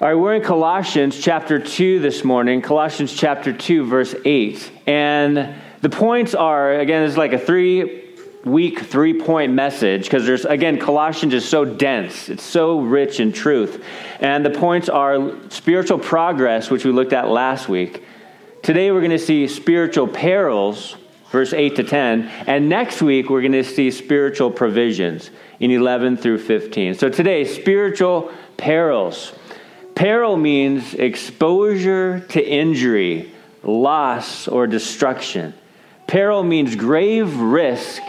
All right, we're in Colossians chapter 2 this morning, Colossians chapter 2, verse 8. And the points are, again, it's like a three week, three point message because there's, again, Colossians is so dense, it's so rich in truth. And the points are spiritual progress, which we looked at last week. Today we're going to see spiritual perils, verse 8 to 10. And next week we're going to see spiritual provisions in 11 through 15. So today, spiritual perils. Peril means exposure to injury, loss, or destruction. Peril means grave risk.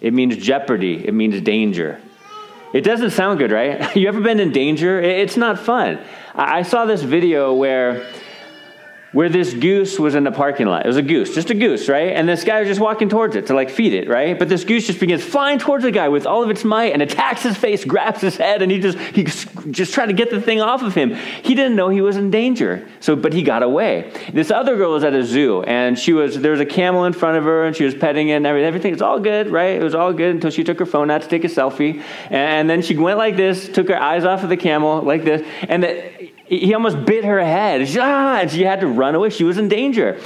It means jeopardy. It means danger. It doesn't sound good, right? You ever been in danger? It's not fun. I saw this video where where this goose was in the parking lot. It was a goose, just a goose, right? And this guy was just walking towards it to like feed it, right? But this goose just begins flying towards the guy with all of its might and attacks his face, grabs his head, and he just he just trying to get the thing off of him. He didn't know he was in danger. So, but he got away. This other girl was at a zoo, and she was there was a camel in front of her, and she was petting it and everything. Everything was all good, right? It was all good until she took her phone out to take a selfie, and then she went like this, took her eyes off of the camel like this, and the he almost bit her head. Ah, and she had to run away. She was in danger.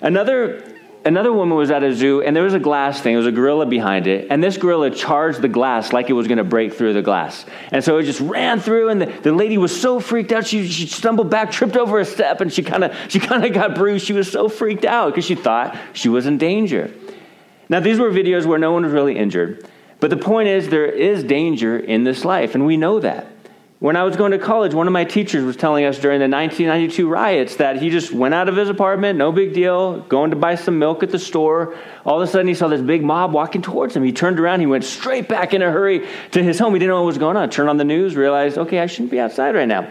Another, another woman was at a zoo, and there was a glass thing. There was a gorilla behind it. And this gorilla charged the glass like it was going to break through the glass. And so it just ran through, and the, the lady was so freaked out. She, she stumbled back, tripped over a step, and she kind of she kinda got bruised. She was so freaked out because she thought she was in danger. Now, these were videos where no one was really injured. But the point is, there is danger in this life, and we know that. When I was going to college, one of my teachers was telling us during the 1992 riots that he just went out of his apartment, no big deal, going to buy some milk at the store. All of a sudden, he saw this big mob walking towards him. He turned around, he went straight back in a hurry to his home. He didn't know what was going on. Turned on the news, realized, okay, I shouldn't be outside right now.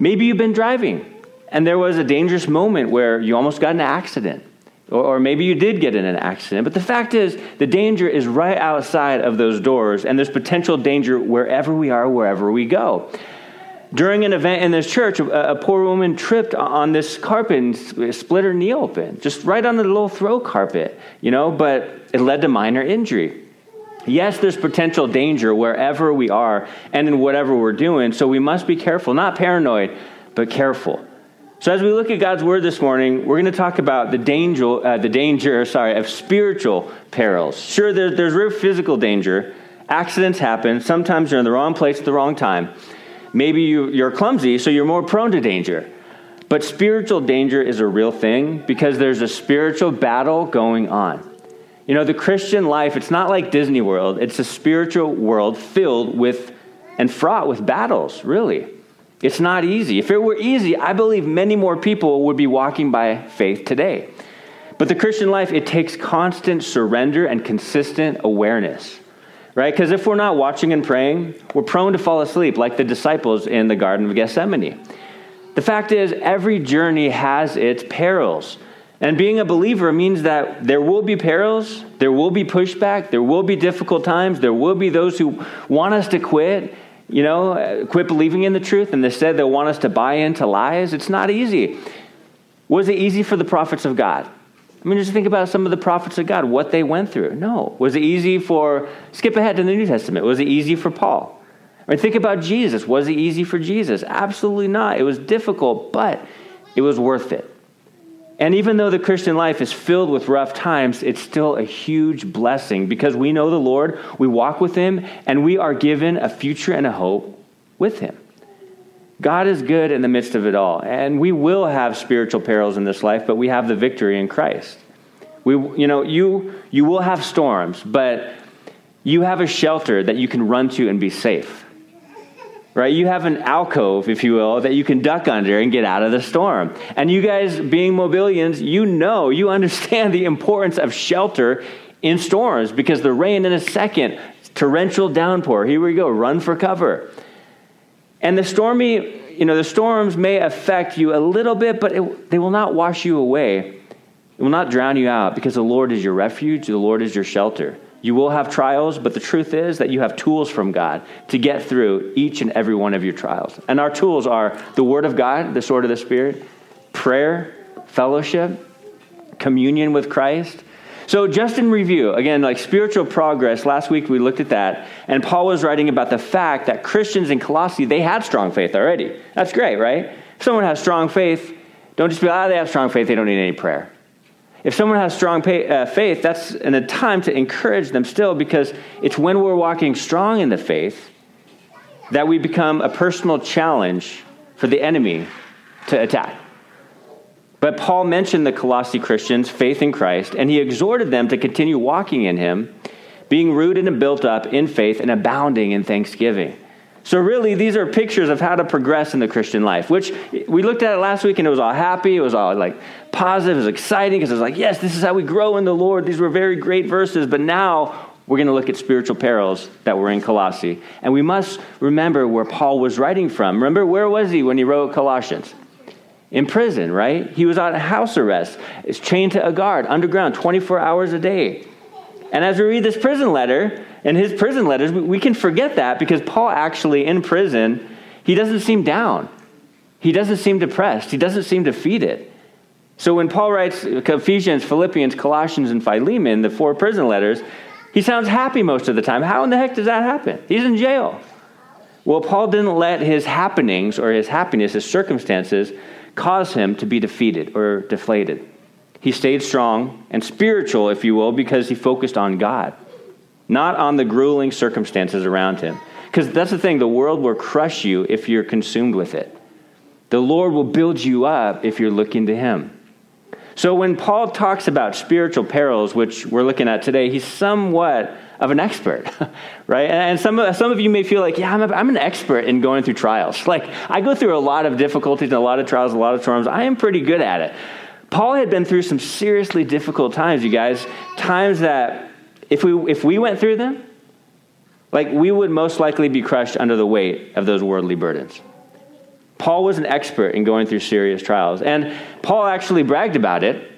Maybe you've been driving, and there was a dangerous moment where you almost got in an accident. Or, maybe you did get in an accident. But the fact is, the danger is right outside of those doors, and there's potential danger wherever we are, wherever we go. During an event in this church, a, a poor woman tripped on this carpet and split her knee open, just right on the little throw carpet, you know, but it led to minor injury. Yes, there's potential danger wherever we are and in whatever we're doing, so we must be careful, not paranoid, but careful. So, as we look at God's word this morning, we're going to talk about the danger, uh, the danger, sorry, of spiritual perils. Sure, there, there's real physical danger. Accidents happen. Sometimes you're in the wrong place at the wrong time. Maybe you, you're clumsy, so you're more prone to danger. But spiritual danger is a real thing because there's a spiritual battle going on. You know, the Christian life, it's not like Disney World, it's a spiritual world filled with and fraught with battles, really. It's not easy. If it were easy, I believe many more people would be walking by faith today. But the Christian life, it takes constant surrender and consistent awareness, right? Because if we're not watching and praying, we're prone to fall asleep like the disciples in the Garden of Gethsemane. The fact is, every journey has its perils. And being a believer means that there will be perils, there will be pushback, there will be difficult times, there will be those who want us to quit, you know, uh, quit believing in the truth, and instead they'll want us to buy into lies. It's not easy. Was it easy for the prophets of God? I mean, just think about some of the prophets of God, what they went through. No. Was it easy for, skip ahead to the New Testament, was it easy for Paul? I mean, think about Jesus. Was it easy for Jesus? Absolutely not. It was difficult, but it was worth it. And even though the Christian life is filled with rough times, it's still a huge blessing because we know the Lord, we walk with Him, and we are given a future and a hope with Him. God is good in the midst of it all. And we will have spiritual perils in this life, but we have the victory in Christ. We, you know, you, you will have storms, but you have a shelter that you can run to and be safe right? You have an alcove, if you will, that you can duck under and get out of the storm. And you guys, being mobilians, you know, you understand the importance of shelter in storms because the rain in a second, torrential downpour, here we go, run for cover. And the stormy, you know, the storms may affect you a little bit, but it, they will not wash you away. It will not drown you out because the Lord is your refuge, the Lord is your shelter. You will have trials, but the truth is that you have tools from God to get through each and every one of your trials. And our tools are the Word of God, the sword of the Spirit, prayer, fellowship, communion with Christ. So, just in review, again, like spiritual progress, last week we looked at that, and Paul was writing about the fact that Christians in Colossae, they had strong faith already. That's great, right? If someone has strong faith, don't just be like, oh, they have strong faith, they don't need any prayer. If someone has strong uh, faith, that's a time to encourage them still because it's when we're walking strong in the faith that we become a personal challenge for the enemy to attack. But Paul mentioned the Colossae Christians' faith in Christ, and he exhorted them to continue walking in him, being rooted and built up in faith and abounding in thanksgiving. So, really, these are pictures of how to progress in the Christian life, which we looked at it last week and it was all happy. It was all like positive. It was exciting because it was like, yes, this is how we grow in the Lord. These were very great verses. But now we're going to look at spiritual perils that were in Colossae. And we must remember where Paul was writing from. Remember, where was he when he wrote Colossians? In prison, right? He was on house arrest, is chained to a guard underground 24 hours a day. And as we read this prison letter, and his prison letters, we can forget that because Paul actually, in prison, he doesn't seem down. He doesn't seem depressed. He doesn't seem defeated. So when Paul writes Ephesians, Philippians, Colossians, and Philemon, the four prison letters, he sounds happy most of the time. How in the heck does that happen? He's in jail. Well, Paul didn't let his happenings or his happiness, his circumstances, cause him to be defeated or deflated. He stayed strong and spiritual, if you will, because he focused on God not on the grueling circumstances around him. Because that's the thing, the world will crush you if you're consumed with it. The Lord will build you up if you're looking to him. So when Paul talks about spiritual perils, which we're looking at today, he's somewhat of an expert, right? And some of, some of you may feel like, yeah, I'm, a, I'm an expert in going through trials. Like, I go through a lot of difficulties and a lot of trials, a lot of storms. I am pretty good at it. Paul had been through some seriously difficult times, you guys, times that if we, if we went through them, like we would most likely be crushed under the weight of those worldly burdens. Paul was an expert in going through serious trials. And Paul actually bragged about it,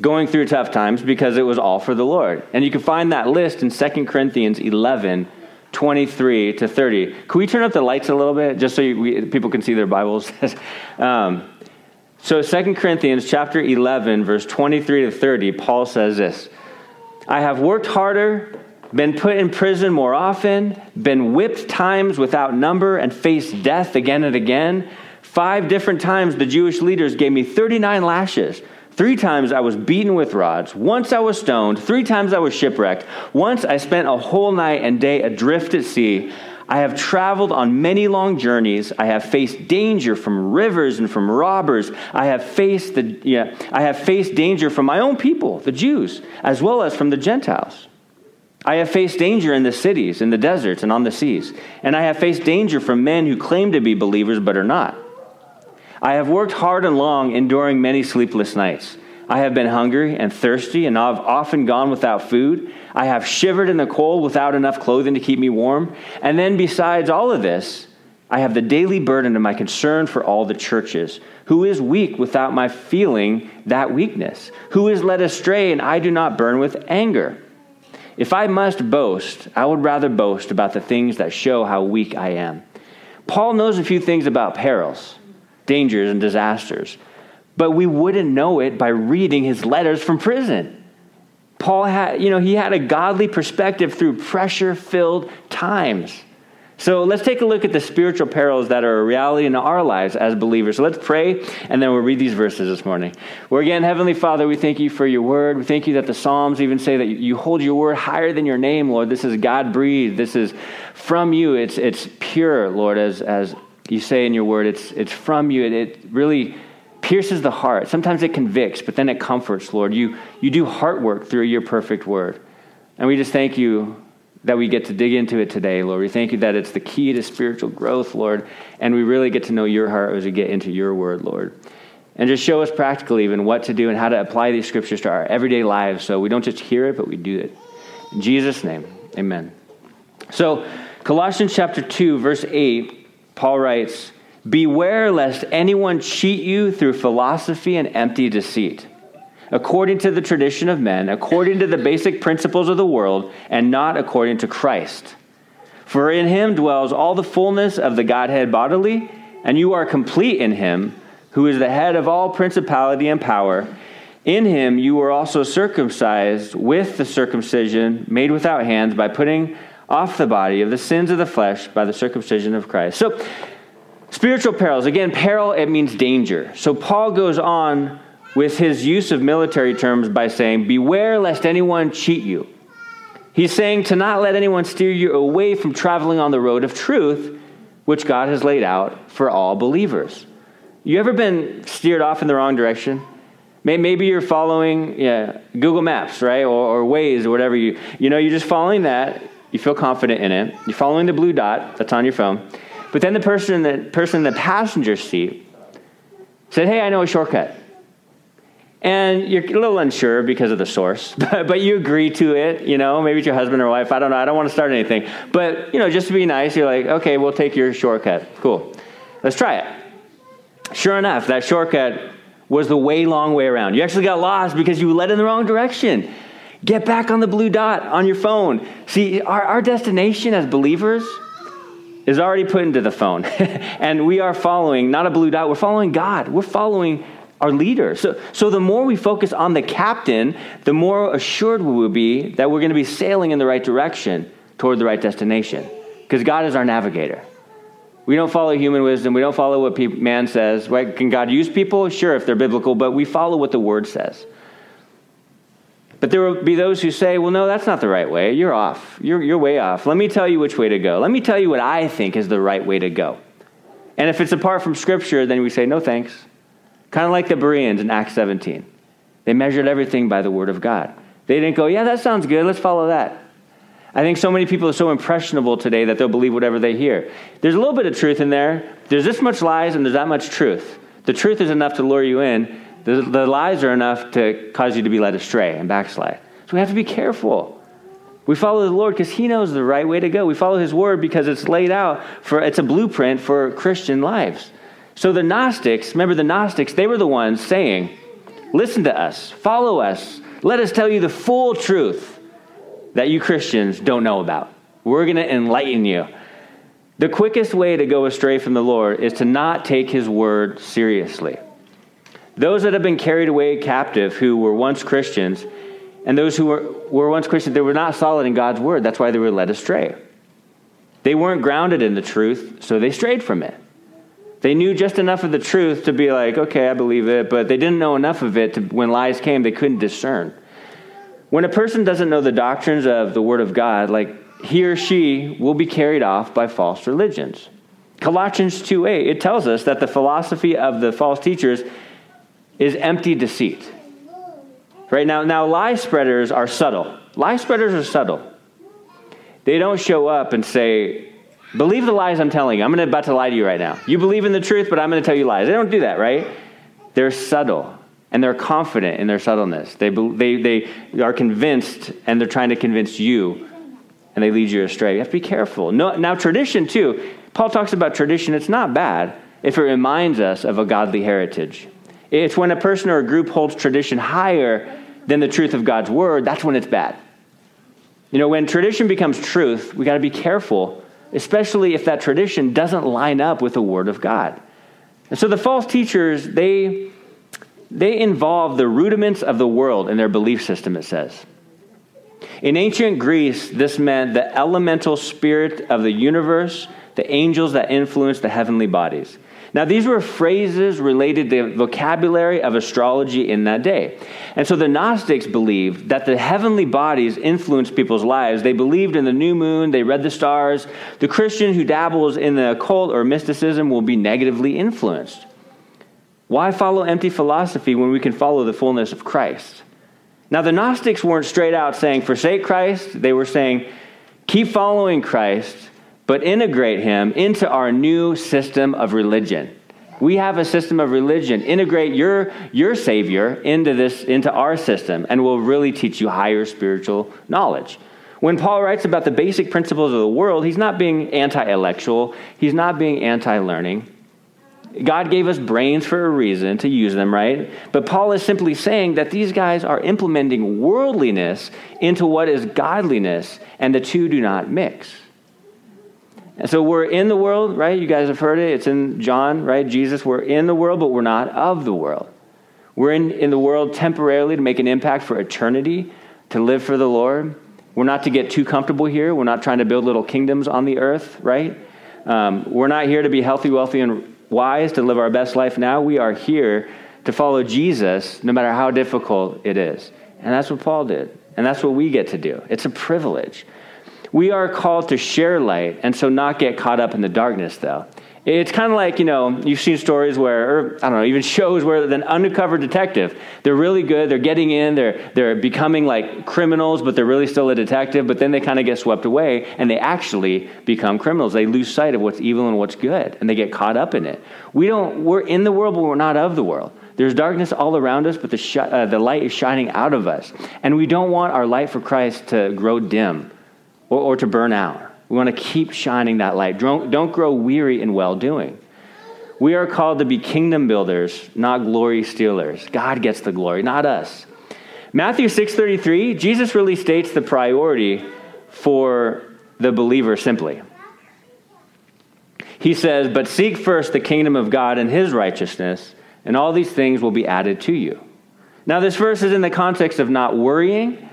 going through tough times, because it was all for the Lord. And you can find that list in 2 Corinthians 11, 23 to 30. Can we turn up the lights a little bit, just so you, we, people can see their Bibles? um, so 2 Corinthians chapter 11, verse 23 to 30, Paul says this. I have worked harder, been put in prison more often, been whipped times without number, and faced death again and again. Five different times the Jewish leaders gave me 39 lashes. Three times I was beaten with rods. Once I was stoned. Three times I was shipwrecked. Once I spent a whole night and day adrift at sea. I have traveled on many long journeys. I have faced danger from rivers and from robbers. I have faced the yeah, I have faced danger from my own people, the Jews, as well as from the Gentiles. I have faced danger in the cities, in the deserts, and on the seas. And I have faced danger from men who claim to be believers but are not. I have worked hard and long, enduring many sleepless nights. I have been hungry and thirsty, and I've often gone without food. I have shivered in the cold without enough clothing to keep me warm. And then, besides all of this, I have the daily burden of my concern for all the churches. Who is weak without my feeling that weakness? Who is led astray, and I do not burn with anger? If I must boast, I would rather boast about the things that show how weak I am. Paul knows a few things about perils, dangers, and disasters but we wouldn't know it by reading his letters from prison. Paul had, you know, he had a godly perspective through pressure filled times. So let's take a look at the spiritual perils that are a reality in our lives as believers. So let's pray, and then we'll read these verses this morning. Well, again, Heavenly Father, we thank you for your word. We thank you that the Psalms even say that you hold your word higher than your name, Lord. This is God breathed. This is from you. It's, it's pure, Lord, as, as you say in your word. It's, it's from you. It, it really pierces the heart. Sometimes it convicts, but then it comforts, Lord. You, you do heart work through your perfect word. And we just thank you that we get to dig into it today, Lord. We thank you that it's the key to spiritual growth, Lord. And we really get to know your heart as we get into your word, Lord. And just show us practically even what to do and how to apply these scriptures to our everyday lives so we don't just hear it, but we do it. In Jesus' name, amen. So, Colossians chapter 2, verse 8, Paul writes, Beware lest anyone cheat you through philosophy and empty deceit, according to the tradition of men, according to the basic principles of the world, and not according to Christ. For in him dwells all the fullness of the Godhead bodily, and you are complete in him, who is the head of all principality and power. In him you were also circumcised with the circumcision made without hands by putting off the body of the sins of the flesh by the circumcision of Christ. So, spiritual perils. Again, peril, it means danger. So, Paul goes on with his use of military terms by saying, Beware lest anyone cheat you. He's saying to not let anyone steer you away from traveling on the road of truth, which God has laid out for all believers. You ever been steered off in the wrong direction? Maybe you're following yeah, Google Maps, right? Or, or Waze or whatever. You, you know, you're just following that. You feel confident in it. You're following the blue dot that's on your phone. But then the person, the person in the passenger seat said, Hey, I know a shortcut. And you're a little unsure because of the source, but, but you agree to it. You know, maybe it's your husband or wife. I don't know. I don't want to start anything. But, you know, just to be nice, you're like, okay, we'll take your shortcut. Cool. Let's try it. Sure enough, that shortcut was the way long way around. You actually got lost because you led in the wrong direction. Get back on the blue dot on your phone. See, our, our destination as believers is already put into the phone. and we are following not a blue dot, we're following God. We're following our leader. So, so the more we focus on the captain, the more assured we will be that we're going to be sailing in the right direction toward the right destination. Because God is our navigator. We don't follow human wisdom. We don't follow what man says. Right? Can God use people? Sure, if they're biblical, but we follow what the word says. But there will be those who say, well, no, that's not the right way. You're off. You're, you're way off. Let me tell you which way to go. Let me tell you what I think is the right way to go. And if it's apart from Scripture, then we say, no thanks. Kind of like the Bereans in Acts 17. They measured everything by the Word of God. They didn't go, yeah, that sounds good. Let's follow that. I think so many people are so impressionable today that they'll believe whatever they hear. There's a little bit of truth in there. There's this much lies and there's that much truth. The truth is enough to lure you in, the, the lies are enough to cause you to be led astray and backslide. So we have to be careful. We follow the Lord because He knows the right way to go. We follow His word because it's laid out for, it's a blueprint for Christian lives. So the Gnostics, remember the Gnostics, they were the ones saying, Listen to us, follow us, let us tell you the full truth that you Christians don't know about. We're going to enlighten you. The quickest way to go astray from the Lord is to not take his word seriously. Those that have been carried away captive who were once Christians, and those who were, were once Christians, they were not solid in God's word. That's why they were led astray. They weren't grounded in the truth, so they strayed from it. They knew just enough of the truth to be like, okay, I believe it, but they didn't know enough of it to, when lies came, they couldn't discern. When a person doesn't know the doctrines of the Word of God, like he or she will be carried off by false religions. Colossians 2:8 it tells us that the philosophy of the false teachers is empty deceit. Right now now lie spreaders are subtle. Lie spreaders are subtle. They don't show up and say, "Believe the lies I'm telling you. I'm about to lie to you right now. You believe in the truth, but I'm going to tell you lies." They don't do that, right? They're subtle and they're confident in their subtleness. They, they, they are convinced and they're trying to convince you and they lead you astray. You have to be careful. No, now, tradition, too, Paul talks about tradition. It's not bad if it reminds us of a godly heritage. It's when a person or a group holds tradition higher than the truth of God's word, that's when it's bad. You know, when tradition becomes truth, we got to be careful, especially if that tradition doesn't line up with the word of God. And so the false teachers, they they involve the rudiments of the world in their belief system, it says. In ancient Greece, this meant the elemental spirit of the universe, the angels that influence the heavenly bodies. Now, these were phrases related to the vocabulary of astrology in that day. And so the Gnostics believed that the heavenly bodies influenced people's lives. They believed in the new moon, they read the stars. The Christian who dabbles in the occult or mysticism will be negatively influenced. Why follow empty philosophy when we can follow the fullness of Christ? Now, the Gnostics weren't straight out saying, forsake Christ. They were saying, keep following Christ, but integrate him into our new system of religion. We have a system of religion. Integrate your, your Savior into, this, into our system, and we'll really teach you higher spiritual knowledge. When Paul writes about the basic principles of the world, he's not being anti intellectual, he's not being anti learning. God gave us brains for a reason to use them, right? But Paul is simply saying that these guys are implementing worldliness into what is godliness, and the two do not mix. And so we're in the world, right? You guys have heard it. It's in John, right? Jesus, we're in the world, but we're not of the world. We're in, in the world temporarily to make an impact for eternity, to live for the Lord. We're not to get too comfortable here. We're not trying to build little kingdoms on the earth, right? Um, we're not here to be healthy, wealthy, and wise, to live our best life now. We are here to follow Jesus no matter how difficult it is. And that's what Paul did. And that's what we get to do. It's a privilege. We are called to share light and so not get caught up in the darkness, though. It's kind of like, you know, you've seen stories where, or I don't know, even shows where an undercover detective, they're really good, they're getting in, they're, they're becoming like criminals, but they're really still a detective, but then they kind of get swept away and they actually become criminals. They lose sight of what's evil and what's good, and they get caught up in it. We don't, we're in the world, but we're not of the world. There's darkness all around us, but the, sh- uh, the light is shining out of us. And we don't want our light for Christ to grow dim or, or to burn out. We want to keep shining that light. Don't, don't grow weary in well doing. We are called to be kingdom builders, not glory stealers. God gets the glory, not us. Matthew 6:33, Jesus really states the priority for the believer simply. He says, "But seek first the kingdom of God and his righteousness, and all these things will be added to you." Now this verse is in the context of not worrying,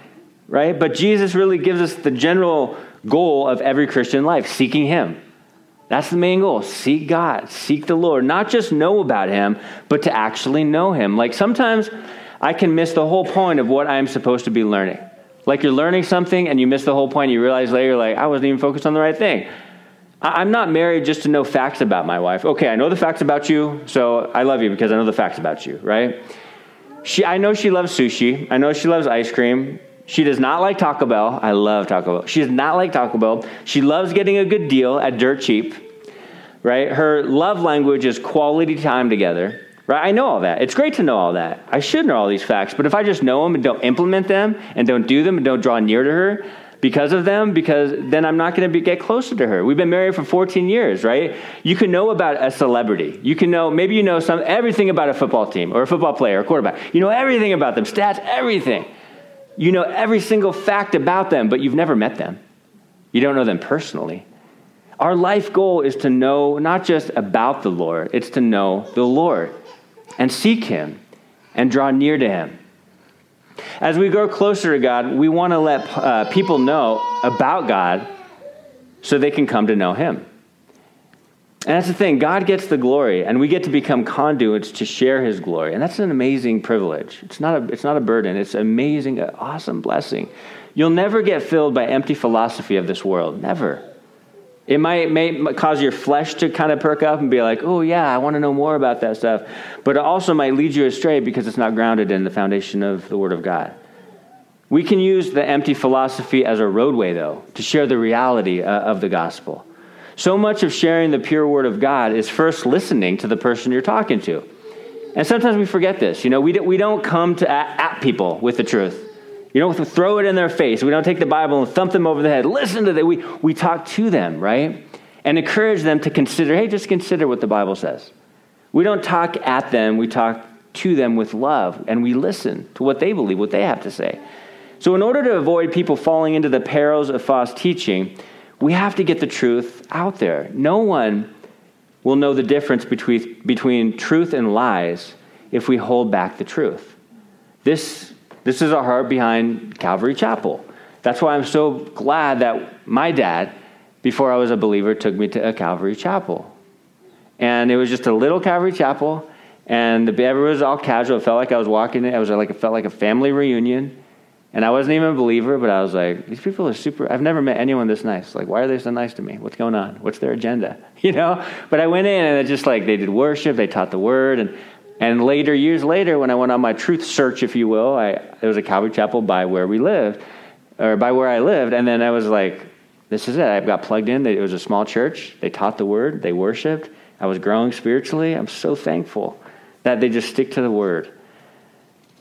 right? But Jesus really gives us the general goal of every Christian life seeking Him. That's the main goal. Seek God, seek the Lord. Not just know about Him, but to actually know Him. Like sometimes I can miss the whole point of what I'm supposed to be learning. Like you're learning something and you miss the whole point. You realize later, like, I wasn't even focused on the right thing. I'm not married just to know facts about my wife. Okay, I know the facts about you, so I love you because I know the facts about you, right? She, I know she loves sushi. I know she loves ice cream. She does not like Taco Bell. I love Taco Bell. She does not like Taco Bell. She loves getting a good deal at dirt cheap, right? Her love language is quality time together, right? I know all that. It's great to know all that. I should know all these facts, but if I just know them and don't implement them and don't do them and don't draw near to her because of them, because then I'm not going to get closer to her. We've been married for 14 years, right? You can know about a celebrity. You can know, maybe you know some, everything about a football team or a football player or quarterback. You know everything about them, stats, everything. You know every single fact about them, but you've never met them. You don't know them personally. Our life goal is to know not just about the Lord, it's to know the Lord and seek Him and draw near to Him. As we grow closer to God, we want to let uh, people know about God so they can come to know Him. And that's the thing God gets the glory, and we get to become conduits to share his glory. And that's an amazing privilege. It's not a, it's not a burden, it's amazing, awesome blessing. You'll never get filled by empty philosophy of this world. Never. It might, may cause your flesh to kind of perk up and be like, oh, yeah, I want to know more about that stuff. But it also might lead you astray because it's not grounded in the foundation of the Word of God. We can use the empty philosophy as a roadway, though, to share the reality uh, of the gospel. So much of sharing the pure word of God is first listening to the person you're talking to. And sometimes we forget this. You know, we, we don't come to at, at people with the truth. You don't throw it in their face. We don't take the Bible and thump them over the head. Listen to that. We, we talk to them, right? And encourage them to consider, hey, just consider what the Bible says. We don't talk at them, we talk to them with love, and we listen to what they believe, what they have to say. So, in order to avoid people falling into the perils of false teaching, we have to get the truth out there. No one will know the difference between, between truth and lies if we hold back the truth. This, this is our heart behind Calvary Chapel. That's why I'm so glad that my dad, before I was a believer, took me to a Calvary Chapel. And it was just a little Calvary Chapel, and the, everyone was all casual. It felt like I was walking in. It was like it felt like a family reunion. And I wasn't even a believer, but I was like, these people are super. I've never met anyone this nice. Like, why are they so nice to me? What's going on? What's their agenda? You know? But I went in and it just like they did worship, they taught the word. And, and later, years later, when I went on my truth search, if you will, I, there was a Calvary Chapel by where we lived, or by where I lived. And then I was like, this is it. I got plugged in. It was a small church. They taught the word, they worshiped. I was growing spiritually. I'm so thankful that they just stick to the word.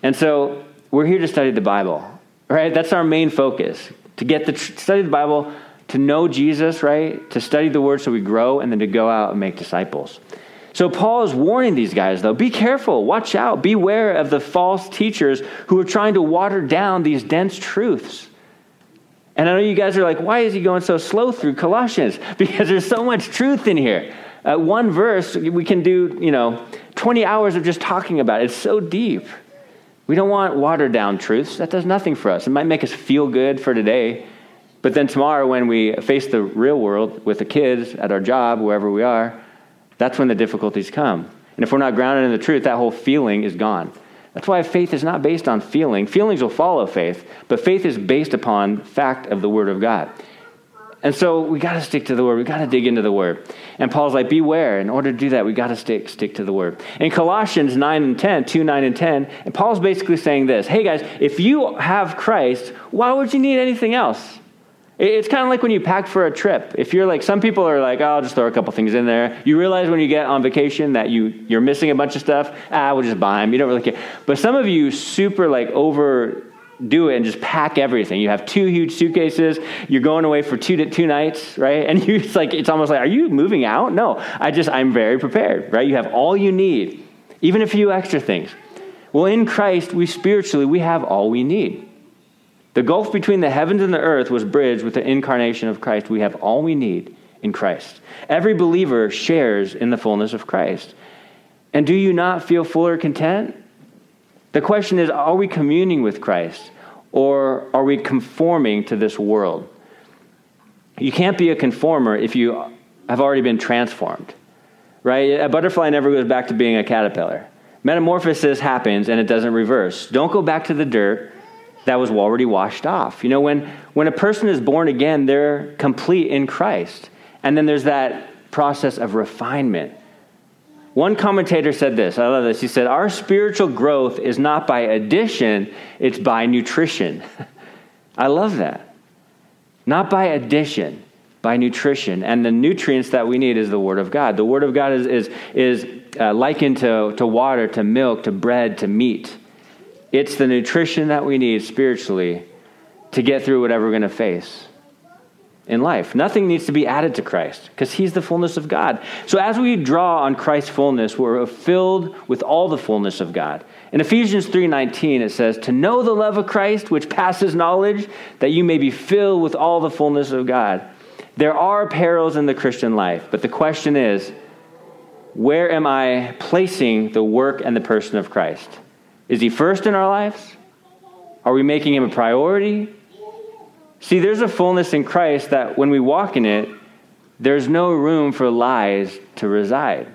And so we're here to study the Bible right? That's our main focus to get the study the Bible, to know Jesus, right? To study the Word so we grow, and then to go out and make disciples. So Paul is warning these guys, though be careful, watch out, beware of the false teachers who are trying to water down these dense truths. And I know you guys are like, why is he going so slow through Colossians? Because there's so much truth in here. Uh, one verse, we can do, you know, 20 hours of just talking about it. It's so deep. We don't want watered down truths. That does nothing for us. It might make us feel good for today, but then tomorrow, when we face the real world with the kids, at our job, wherever we are, that's when the difficulties come. And if we're not grounded in the truth, that whole feeling is gone. That's why faith is not based on feeling. Feelings will follow faith, but faith is based upon fact of the Word of God. And so we got to stick to the word. We got to dig into the word. And Paul's like, beware. In order to do that, we got to stick stick to the word. In Colossians 9 and 10, 2, 9 and 10, and Paul's basically saying this Hey guys, if you have Christ, why would you need anything else? It's kind of like when you pack for a trip. If you're like, some people are like, oh, I'll just throw a couple things in there. You realize when you get on vacation that you, you're missing a bunch of stuff. Ah, we'll just buy them. You don't really care. But some of you super like over do it and just pack everything. You have two huge suitcases. You're going away for two to, two nights, right? And you it's like it's almost like, are you moving out? No, I just I'm very prepared, right? You have all you need, even a few extra things. Well, in Christ, we spiritually we have all we need. The gulf between the heavens and the earth was bridged with the incarnation of Christ. We have all we need in Christ. Every believer shares in the fullness of Christ. And do you not feel full or content? The question is are we communing with Christ or are we conforming to this world? You can't be a conformer if you have already been transformed, right? A butterfly never goes back to being a caterpillar. Metamorphosis happens and it doesn't reverse. Don't go back to the dirt that was already washed off. You know, when, when a person is born again, they're complete in Christ. And then there's that process of refinement one commentator said this. I love this. He said, Our spiritual growth is not by addition, it's by nutrition. I love that. Not by addition, by nutrition. And the nutrients that we need is the Word of God. The Word of God is, is, is uh, likened to, to water, to milk, to bread, to meat. It's the nutrition that we need spiritually to get through whatever we're going to face in life. Nothing needs to be added to Christ because he's the fullness of God. So as we draw on Christ's fullness, we're filled with all the fullness of God. In Ephesians 3:19 it says, "To know the love of Christ which passes knowledge, that you may be filled with all the fullness of God." There are perils in the Christian life, but the question is, where am I placing the work and the person of Christ? Is he first in our lives? Are we making him a priority? See, there's a fullness in Christ that when we walk in it, there's no room for lies to reside.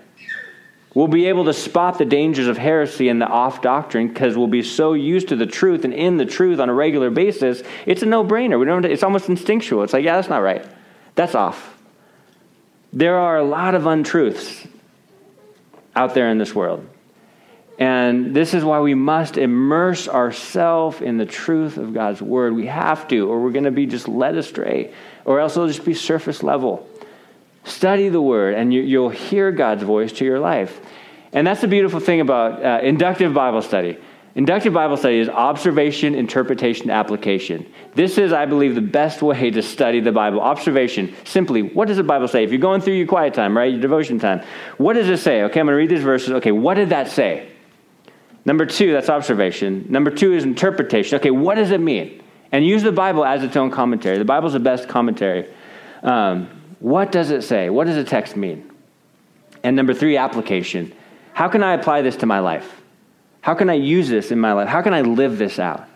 We'll be able to spot the dangers of heresy and the off doctrine because we'll be so used to the truth and in the truth on a regular basis. It's a no brainer. We don't. it's almost instinctual. It's like, yeah, that's not right. That's off. There are a lot of untruths out there in this world. And this is why we must immerse ourselves in the truth of God's word. We have to, or we're going to be just led astray, or else it'll just be surface level. Study the word, and you, will hear God's voice to your life. And that's the beautiful thing about uh, inductive Bible study. Inductive Bible study is observation, interpretation, application. This is, I believe, the best way to study the Bible. Observation. Simply, what does the Bible say? If you're going through your quiet time, right, your devotion time, what does it say? Okay, I'm going to read these verses. Okay, what did that say? Number two, that's observation. Number two is interpretation. Okay, what does it mean? And use the Bible as its own commentary. The Bible's the best commentary. Um, what does it say? What does the text mean? And number three, application. How can I apply this to my life? How can I use this in my life? How can I live this out?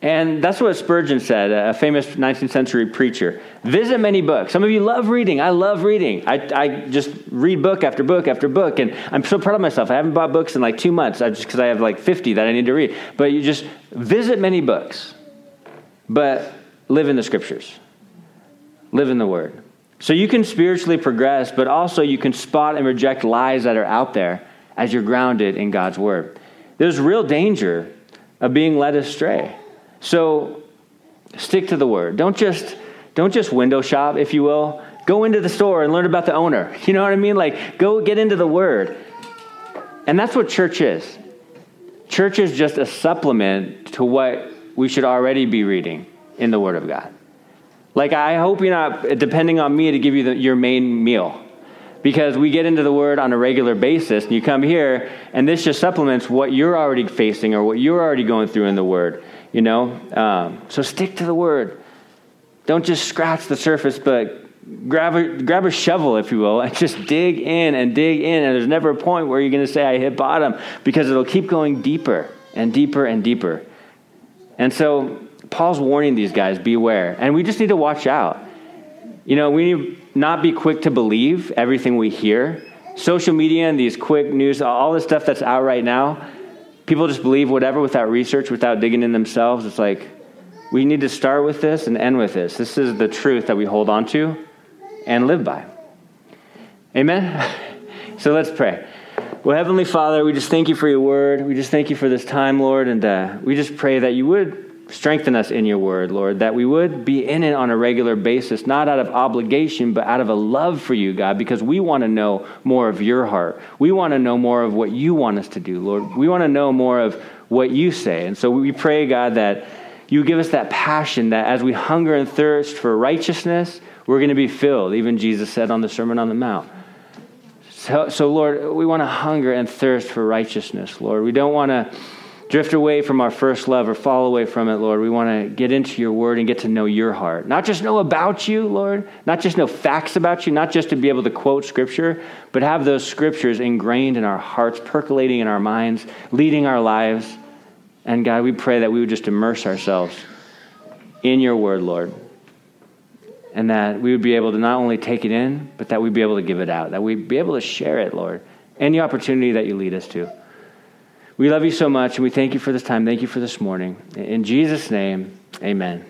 And that's what Spurgeon said, a famous 19th century preacher. Visit many books. Some of you love reading. I love reading. I, I just read book after book after book. And I'm so proud of myself. I haven't bought books in like two months just because I have like 50 that I need to read. But you just visit many books, but live in the scriptures, live in the word. So you can spiritually progress, but also you can spot and reject lies that are out there as you're grounded in God's word. There's real danger of being led astray. So stick to the word. Don't just don't just window shop, if you will. Go into the store and learn about the owner. You know what I mean? Like go get into the word. And that's what church is. Church is just a supplement to what we should already be reading in the word of God. Like I hope you're not depending on me to give you the, your main meal because we get into the word on a regular basis and you come here and this just supplements what you're already facing or what you're already going through in the word you know? Um, so stick to the word. Don't just scratch the surface, but grab a, grab a shovel, if you will, and just dig in and dig in. And there's never a point where you're going to say, I hit bottom, because it'll keep going deeper and deeper and deeper. And so Paul's warning these guys beware. And we just need to watch out. You know, we need not be quick to believe everything we hear. Social media and these quick news, all this stuff that's out right now, people just believe whatever without research, without digging in themselves. It's like, we need to start with this and end with this. This is the truth that we hold on to and live by. Amen? So let's pray. Well, Heavenly Father, we just thank you for your word. We just thank you for this time, Lord, and uh, we just pray that you would strengthen us in your word, Lord, that we would be in it on a regular basis, not out of obligation, but out of a love for you, God, because we want to know more of your heart. We want to know more of what you want us to do, Lord. We want to know more of what you say. And so we pray, God, that you give us that passion that as we hunger and thirst for righteousness, we're going to be filled. Even Jesus said on the Sermon on the Mount. So, so Lord, we want to hunger and thirst for righteousness, Lord. We don't want to drift away from our first love or fall away from it, Lord. We want to get into your word and get to know your heart. Not just know about you, Lord, not just know facts about you, not just to be able to quote scripture, but have those scriptures ingrained in our hearts, percolating in our minds, leading our lives. And God, we pray that we would just immerse ourselves in your word, Lord. And that we would be able to not only take it in, but that we'd be able to give it out, that we'd be able to share it, Lord. Any opportunity that you lead us to. We love you so much, and we thank you for this time. Thank you for this morning. In Jesus' name, amen.